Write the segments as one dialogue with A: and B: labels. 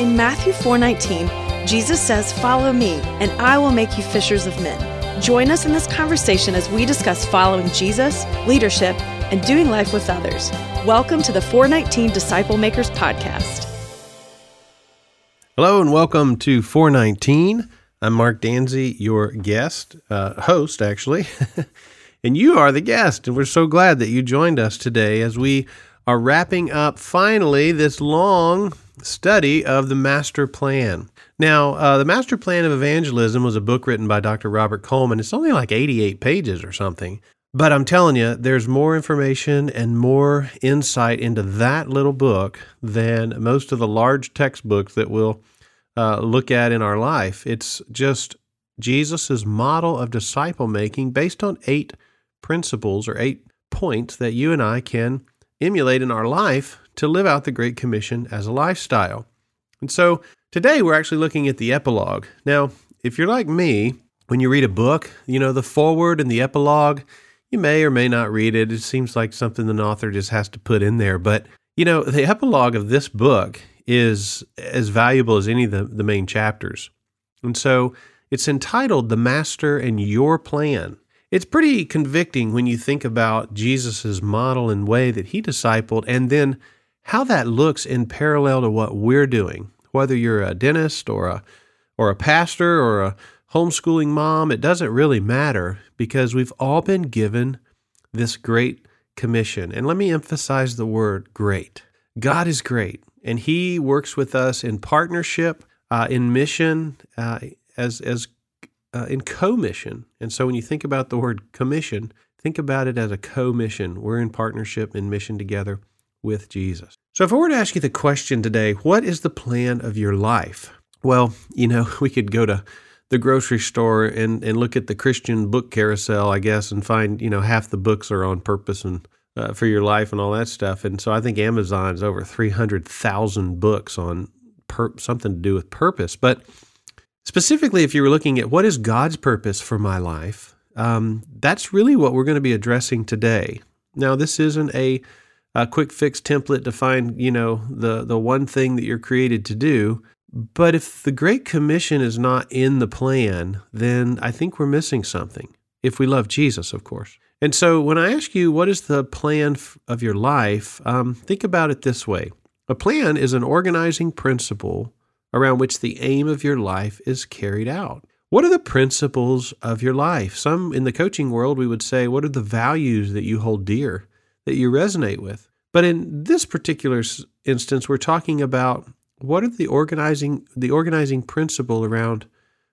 A: In Matthew 4:19, Jesus says, "Follow me, and I will make you fishers of men." Join us in this conversation as we discuss following Jesus, leadership, and doing life with others. Welcome to the 419 Disciple Makers podcast.
B: Hello and welcome to 419. I'm Mark Danzi, your guest, uh, host actually, and you are the guest. And we're so glad that you joined us today as we are wrapping up finally this long study of the master plan. Now, uh, the master plan of evangelism was a book written by Dr. Robert Coleman. It's only like 88 pages or something. But I'm telling you, there's more information and more insight into that little book than most of the large textbooks that we'll uh, look at in our life. It's just Jesus' model of disciple making based on eight principles or eight points that you and I can emulate in our life to live out the Great Commission as a lifestyle. And so today we're actually looking at the epilogue. Now, if you're like me, when you read a book, you know, the foreword and the epilogue, you may or may not read it. It seems like something the author just has to put in there. But, you know, the epilogue of this book is as valuable as any of the, the main chapters. And so it's entitled The Master and Your Plan. It's pretty convicting when you think about Jesus' model and way that he discipled and then how that looks in parallel to what we're doing. Whether you're a dentist or a or a pastor or a homeschooling mom, it doesn't really matter because we've all been given this great commission. And let me emphasize the word great. God is great, and He works with us in partnership, uh, in mission, uh, as as uh, in co-mission. And so when you think about the word commission, think about it as a co-mission. We're in partnership in mission together with Jesus. So if I were to ask you the question today, what is the plan of your life? Well, you know, we could go to the grocery store and, and look at the Christian book carousel, I guess, and find, you know, half the books are on purpose and uh, for your life and all that stuff. And so I think Amazon's over 300,000 books on per- something to do with purpose. But specifically, if you were looking at what is God's purpose for my life, um, that's really what we're going to be addressing today. Now, this isn't a a quick fix template to find, you know, the the one thing that you're created to do. But if the Great Commission is not in the plan, then I think we're missing something. If we love Jesus, of course. And so when I ask you, what is the plan of your life? Um, think about it this way a plan is an organizing principle around which the aim of your life is carried out. What are the principles of your life? Some in the coaching world, we would say, what are the values that you hold dear? That you resonate with. But in this particular instance, we're talking about what are the organizing the organizing principle around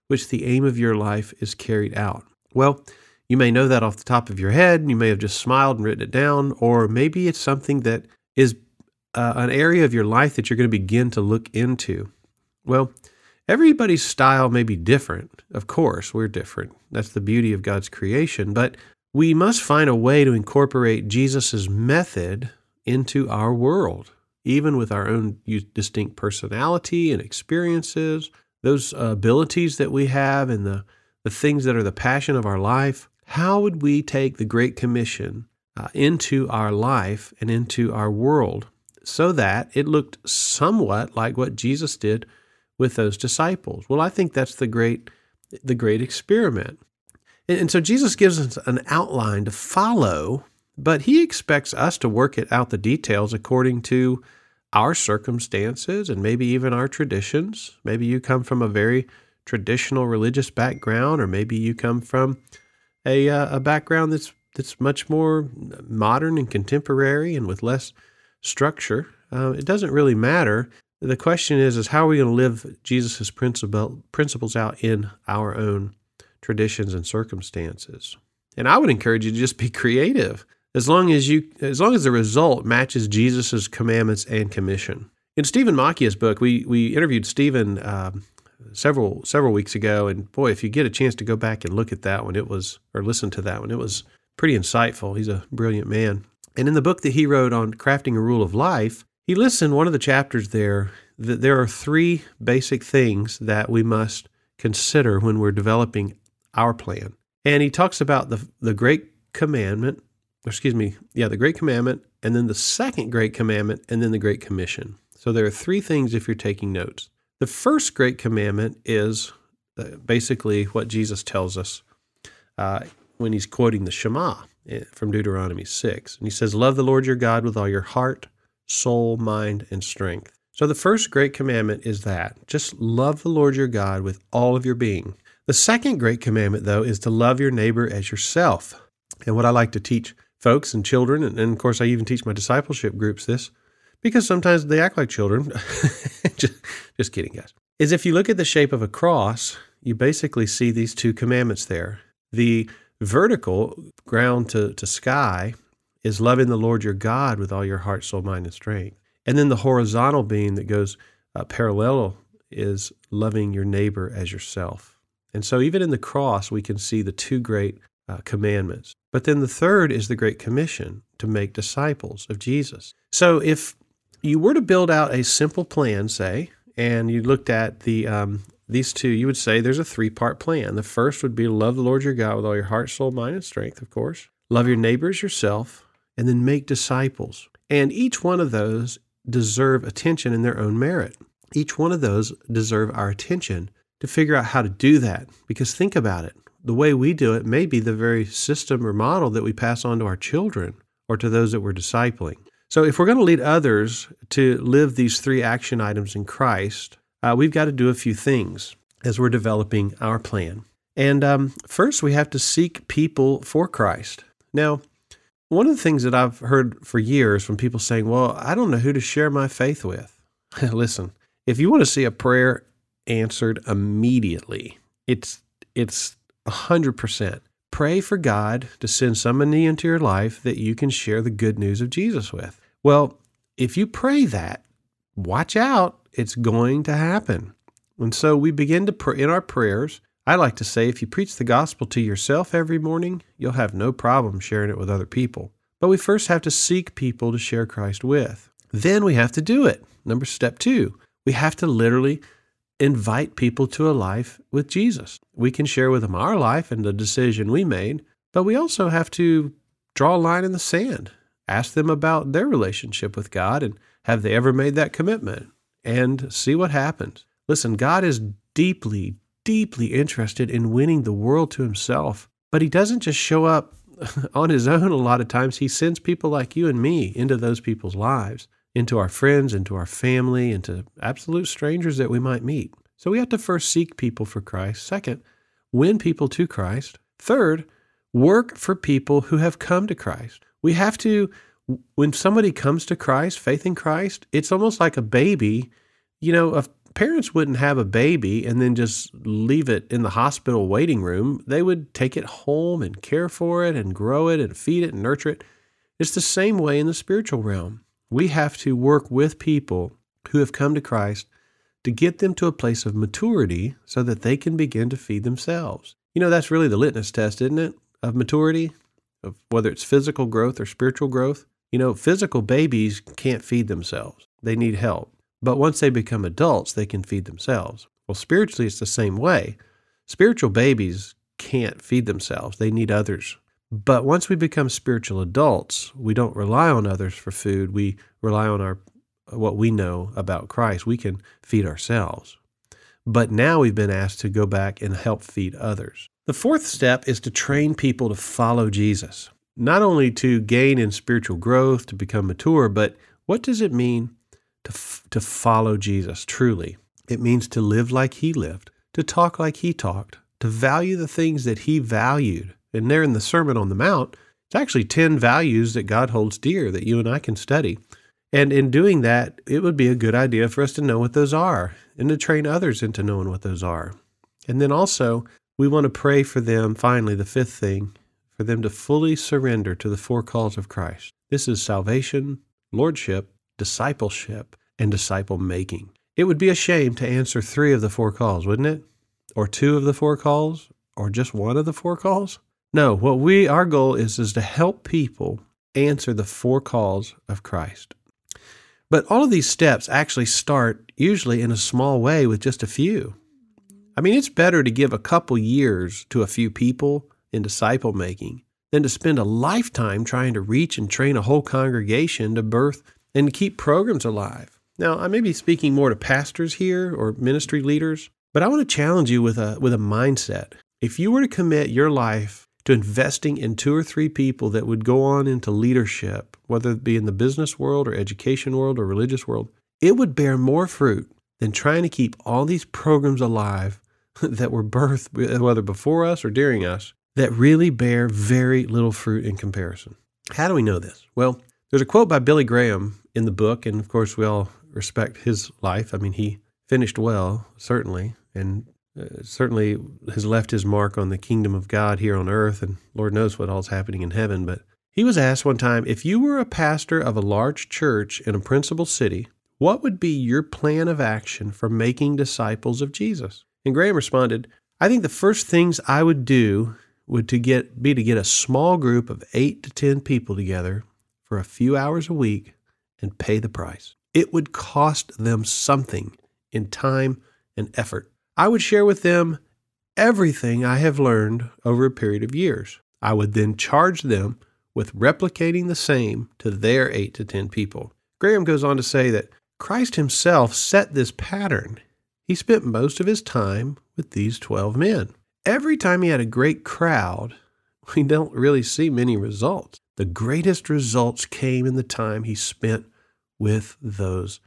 B: which the aim of your life is carried out. Well, you may know that off the top of your head. You may have just smiled and written it down, or maybe it's something that is uh, an area of your life that you're going to begin to look into. Well, everybody's style may be different. Of course, we're different. That's the beauty of God's creation. But we must find a way to incorporate Jesus' method into our world, even with our own distinct personality and experiences, those abilities that we have, and the, the things that are the passion of our life. How would we take the Great Commission uh, into our life and into our world so that it looked somewhat like what Jesus did with those disciples? Well, I think that's the great the great experiment. And, so Jesus gives us an outline to follow, but he expects us to work it out the details according to our circumstances and maybe even our traditions. Maybe you come from a very traditional religious background, or maybe you come from a, uh, a background that's that's much more modern and contemporary and with less structure. Uh, it doesn't really matter. The question is, is how are we going to live Jesus' principle, principles out in our own traditions and circumstances. And I would encourage you to just be creative as long as you as long as the result matches Jesus' commandments and commission. In Stephen Macchia's book, we we interviewed Stephen uh, several several weeks ago, and boy, if you get a chance to go back and look at that one, it was or listen to that one, it was pretty insightful. He's a brilliant man. And in the book that he wrote on crafting a rule of life, he lists in one of the chapters there that there are three basic things that we must consider when we're developing our plan. And he talks about the, the great commandment, excuse me, yeah, the great commandment, and then the second great commandment, and then the great commission. So there are three things if you're taking notes. The first great commandment is uh, basically what Jesus tells us uh, when he's quoting the Shema eh, from Deuteronomy 6. And he says, Love the Lord your God with all your heart, soul, mind, and strength. So the first great commandment is that just love the Lord your God with all of your being. The second great commandment, though, is to love your neighbor as yourself. And what I like to teach folks and children, and, and of course, I even teach my discipleship groups this because sometimes they act like children. just, just kidding, guys. Is if you look at the shape of a cross, you basically see these two commandments there. The vertical, ground to, to sky, is loving the Lord your God with all your heart, soul, mind, and strength. And then the horizontal being that goes uh, parallel is loving your neighbor as yourself. And so, even in the cross, we can see the two great uh, commandments. But then the third is the Great Commission to make disciples of Jesus. So, if you were to build out a simple plan, say, and you looked at the um, these two, you would say there's a three part plan. The first would be love the Lord your God with all your heart, soul, mind, and strength, of course. Love your neighbors yourself, and then make disciples. And each one of those deserve attention in their own merit. Each one of those deserve our attention to figure out how to do that. Because think about it the way we do it may be the very system or model that we pass on to our children or to those that we're discipling. So, if we're going to lead others to live these three action items in Christ, uh, we've got to do a few things as we're developing our plan. And um, first, we have to seek people for Christ. Now, one of the things that I've heard for years from people saying, Well, I don't know who to share my faith with. Listen, if you want to see a prayer answered immediately, it's, it's 100%. Pray for God to send somebody into your life that you can share the good news of Jesus with. Well, if you pray that, watch out, it's going to happen. And so we begin to pray in our prayers. I like to say if you preach the gospel to yourself every morning, you'll have no problem sharing it with other people. But we first have to seek people to share Christ with. Then we have to do it. Number step two, we have to literally invite people to a life with Jesus. We can share with them our life and the decision we made, but we also have to draw a line in the sand, ask them about their relationship with God and have they ever made that commitment and see what happens. Listen, God is deeply, deeply interested in winning the world to himself, but he doesn't just show up on his own a lot of times. He sends people like you and me into those people's lives into our friends, into our family, into absolute strangers that we might meet. So we have to first seek people for Christ. Second, win people to Christ. Third, work for people who have come to Christ. We have to, when somebody comes to Christ, faith in Christ, it's almost like a baby. You know, parents wouldn't have a baby and then just leave it in the hospital waiting room, they would take it home and care for it and grow it and feed it and nurture it. It's the same way in the spiritual realm. We have to work with people who have come to Christ to get them to a place of maturity so that they can begin to feed themselves. You know, that's really the litmus test, isn't it? Of maturity, of whether it's physical growth or spiritual growth. You know, physical babies can't feed themselves, they need help. But once they become adults, they can feed themselves. Well, spiritually, it's the same way. Spiritual babies can't feed themselves, they need others but once we become spiritual adults, we don't rely on others for food. We rely on our what we know about Christ. We can feed ourselves. But now we've been asked to go back and help feed others. The fourth step is to train people to follow Jesus, not only to gain in spiritual growth, to become mature, but what does it mean to, f- to follow Jesus truly? It means to live like he lived, to talk like he talked, to value the things that he valued, and there in the Sermon on the Mount, it's actually 10 values that God holds dear that you and I can study. And in doing that, it would be a good idea for us to know what those are and to train others into knowing what those are. And then also, we want to pray for them, finally, the fifth thing, for them to fully surrender to the four calls of Christ. This is salvation, lordship, discipleship, and disciple making. It would be a shame to answer three of the four calls, wouldn't it? Or two of the four calls? Or just one of the four calls? No, what we our goal is is to help people answer the four calls of Christ. But all of these steps actually start usually in a small way with just a few. I mean, it's better to give a couple years to a few people in disciple making than to spend a lifetime trying to reach and train a whole congregation to birth and keep programs alive. Now, I may be speaking more to pastors here or ministry leaders, but I want to challenge you with a with a mindset. If you were to commit your life to investing in two or three people that would go on into leadership, whether it be in the business world or education world or religious world, it would bear more fruit than trying to keep all these programs alive that were birthed, whether before us or during us, that really bear very little fruit in comparison. How do we know this? Well, there's a quote by Billy Graham in the book, and of course, we all respect his life. I mean, he finished well, certainly, and uh, certainly has left his mark on the kingdom of God here on earth, and Lord knows what all's happening in heaven. But he was asked one time if you were a pastor of a large church in a principal city, what would be your plan of action for making disciples of Jesus? And Graham responded, I think the first things I would do would to get be to get a small group of 8 to 10 people together for a few hours a week and pay the price. It would cost them something in time and effort. I would share with them everything I have learned over a period of years. I would then charge them with replicating the same to their 8 to 10 people. Graham goes on to say that Christ himself set this pattern. He spent most of his time with these 12 men. Every time he had a great crowd, we don't really see many results. The greatest results came in the time he spent with those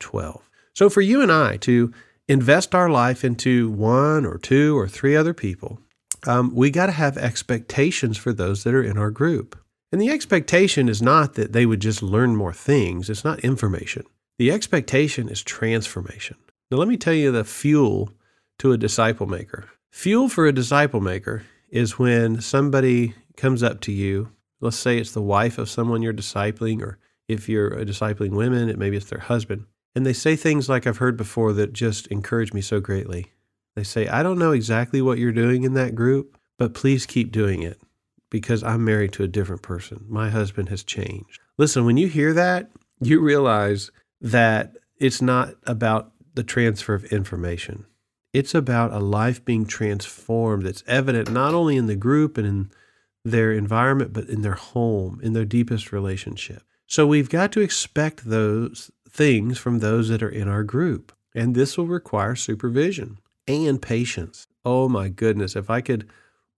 B: 12. So, for you and I to invest our life into one or two or three other people, um, we got to have expectations for those that are in our group. And the expectation is not that they would just learn more things, it's not information. The expectation is transformation. Now, let me tell you the fuel to a disciple maker. Fuel for a disciple maker is when somebody comes up to you. Let's say it's the wife of someone you're discipling, or if you're discipling women, it maybe it's their husband. And they say things like I've heard before that just encourage me so greatly. They say, I don't know exactly what you're doing in that group, but please keep doing it because I'm married to a different person. My husband has changed. Listen, when you hear that, you realize that it's not about the transfer of information. It's about a life being transformed that's evident not only in the group and in their environment, but in their home, in their deepest relationship. So we've got to expect those things from those that are in our group. And this will require supervision and patience. Oh my goodness, if I could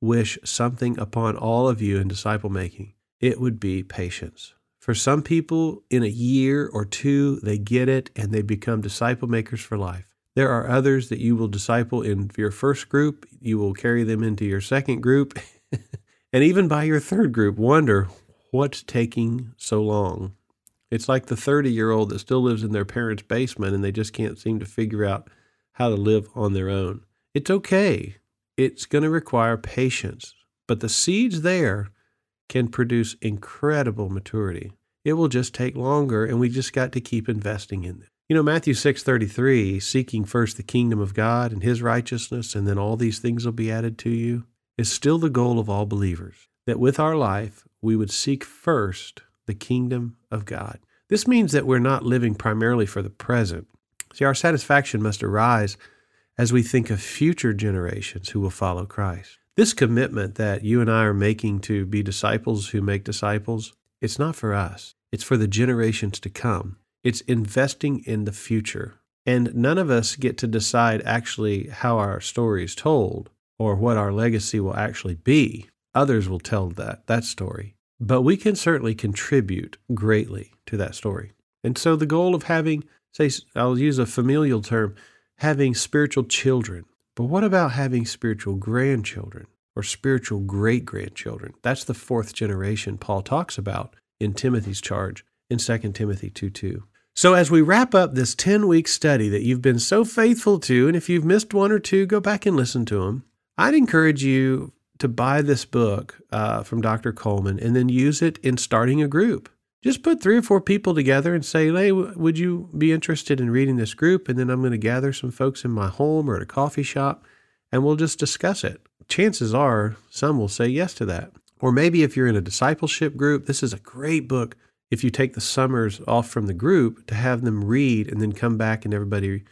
B: wish something upon all of you in disciple making, it would be patience. For some people, in a year or two, they get it and they become disciple makers for life. There are others that you will disciple in your first group, you will carry them into your second group, and even by your third group, wonder what's taking so long. It's like the 30 year old that still lives in their parents' basement and they just can't seem to figure out how to live on their own. It's okay. It's going to require patience, but the seeds there can produce incredible maturity. It will just take longer, and we just got to keep investing in them. You know, Matthew 6:33, seeking first the kingdom of God and his righteousness, and then all these things will be added to you, is still the goal of all believers. That with our life, we would seek first the kingdom of God. This means that we're not living primarily for the present. See, our satisfaction must arise as we think of future generations who will follow Christ. This commitment that you and I are making to be disciples who make disciples, it's not for us. It's for the generations to come. It's investing in the future. And none of us get to decide actually how our story is told or what our legacy will actually be. Others will tell that that story. But we can certainly contribute greatly to that story. And so the goal of having, say, I'll use a familial term, having spiritual children. But what about having spiritual grandchildren or spiritual great grandchildren? That's the fourth generation Paul talks about in Timothy's charge in 2 Timothy 2 2. So, as we wrap up this 10 week study that you've been so faithful to, and if you've missed one or two, go back and listen to them, I'd encourage you to buy this book uh, from Dr. Coleman and then use it in starting a group. Just put three or four people together and say, hey, would you be interested in reading this group? And then I'm going to gather some folks in my home or at a coffee shop and we'll just discuss it. Chances are some will say yes to that. Or maybe if you're in a discipleship group, this is a great book if you take the summers off from the group to have them read and then come back and everybody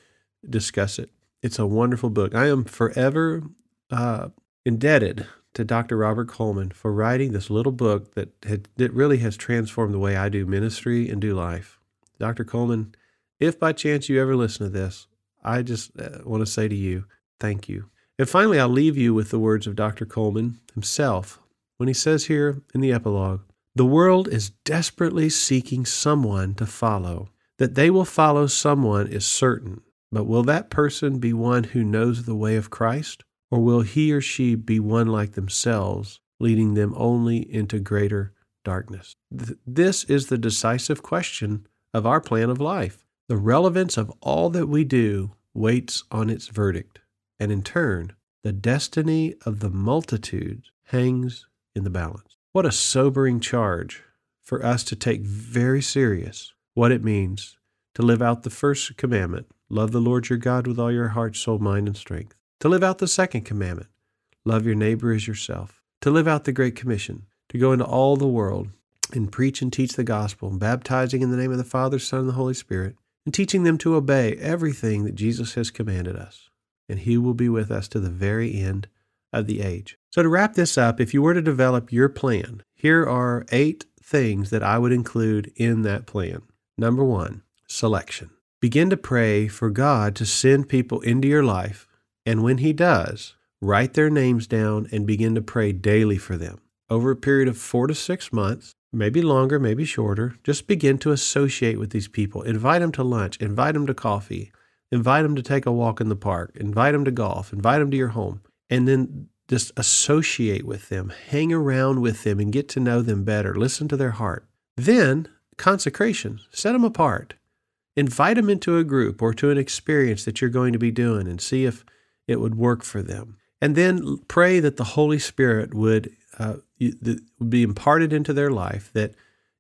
B: discuss it. It's a wonderful book. I am forever uh, indebted to Dr. Robert Coleman for writing this little book that had, that really has transformed the way I do ministry and do life. Dr. Coleman If by chance you ever listen to this, I just uh, want to say to you, thank you. And finally, I'll leave you with the words of Dr. Coleman himself when he says here in the epilogue The world is desperately seeking someone to follow. That they will follow someone is certain, but will that person be one who knows the way of Christ? Or will he or she be one like themselves, leading them only into greater darkness? Th- this is the decisive question of our plan of life. The relevance of all that we do waits on its verdict, and in turn, the destiny of the multitudes hangs in the balance. What a sobering charge for us to take very serious what it means to live out the first commandment love the Lord your God with all your heart, soul, mind, and strength. To live out the second commandment love your neighbor as yourself. To live out the Great Commission, to go into all the world and preach and teach the gospel, baptizing in the name of the Father, Son, and the Holy Spirit, and teaching them to obey everything that Jesus has commanded us. And He will be with us to the very end of the age. So, to wrap this up, if you were to develop your plan, here are eight things that I would include in that plan. Number one, selection. Begin to pray for God to send people into your life, and when He does, write their names down and begin to pray daily for them. Over a period of four to six months, maybe longer, maybe shorter, just begin to associate with these people. Invite them to lunch, invite them to coffee, invite them to take a walk in the park, invite them to golf, invite them to your home, and then just associate with them, hang around with them, and get to know them better. Listen to their heart. Then, consecration, set them apart. Invite them into a group or to an experience that you're going to be doing and see if it would work for them. And then pray that the Holy Spirit would, uh, would be imparted into their life, that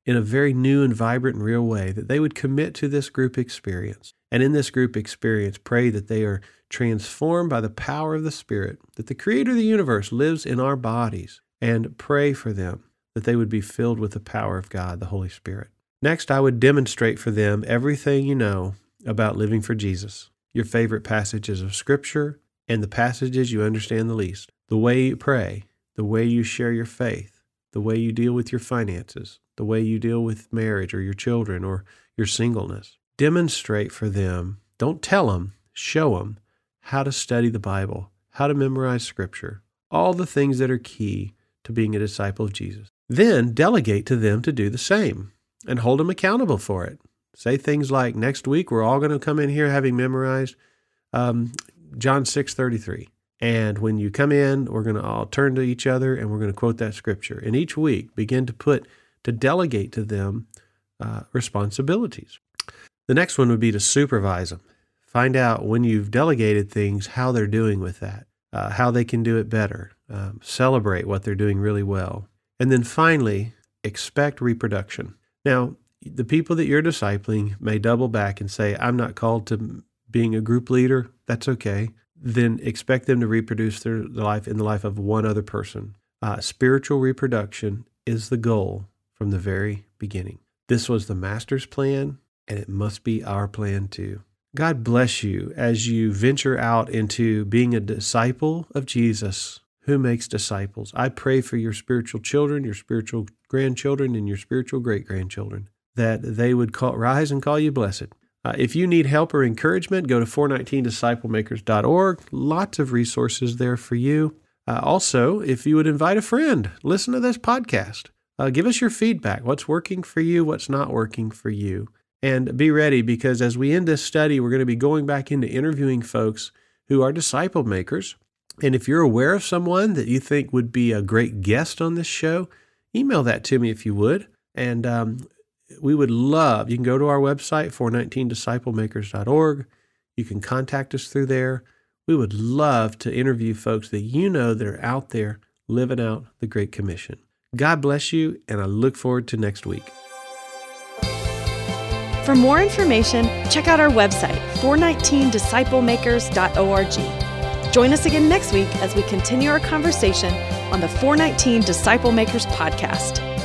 B: in a very new and vibrant and real way, that they would commit to this group experience. And in this group experience, pray that they are transformed by the power of the Spirit, that the Creator of the universe lives in our bodies, and pray for them that they would be filled with the power of God, the Holy Spirit. Next, I would demonstrate for them everything you know about living for Jesus, your favorite passages of Scripture, and the passages you understand the least, the way you pray, the way you share your faith, the way you deal with your finances, the way you deal with marriage or your children or your singleness. Demonstrate for them, don't tell them, show them how to study the Bible, how to memorize Scripture, all the things that are key to being a disciple of Jesus. Then delegate to them to do the same and hold them accountable for it. Say things like, next week we're all going to come in here having memorized um, John 6 33. And when you come in, we're going to all turn to each other and we're going to quote that scripture. And each week, begin to put, to delegate to them uh, responsibilities. The next one would be to supervise them. Find out when you've delegated things how they're doing with that, uh, how they can do it better. Um, celebrate what they're doing really well. And then finally, expect reproduction. Now, the people that you're discipling may double back and say, I'm not called to being a group leader. That's okay. Then expect them to reproduce their life in the life of one other person. Uh, spiritual reproduction is the goal from the very beginning. This was the Master's plan, and it must be our plan too. God bless you as you venture out into being a disciple of Jesus who makes disciples. I pray for your spiritual children, your spiritual grandchildren, and your spiritual great grandchildren that they would call, rise and call you blessed. Uh, if you need help or encouragement, go to 419disciplemakers.org. Lots of resources there for you. Uh, also, if you would invite a friend, listen to this podcast. Uh, give us your feedback. What's working for you? What's not working for you? And be ready because as we end this study, we're going to be going back into interviewing folks who are disciple makers. And if you're aware of someone that you think would be a great guest on this show, email that to me if you would. And um, we would love, you can go to our website, 419disciplemakers.org. You can contact us through there. We would love to interview folks that you know that are out there living out the Great Commission. God bless you, and I look forward to next week.
A: For more information, check out our website, 419disciplemakers.org. Join us again next week as we continue our conversation on the 419 Disciple Makers podcast.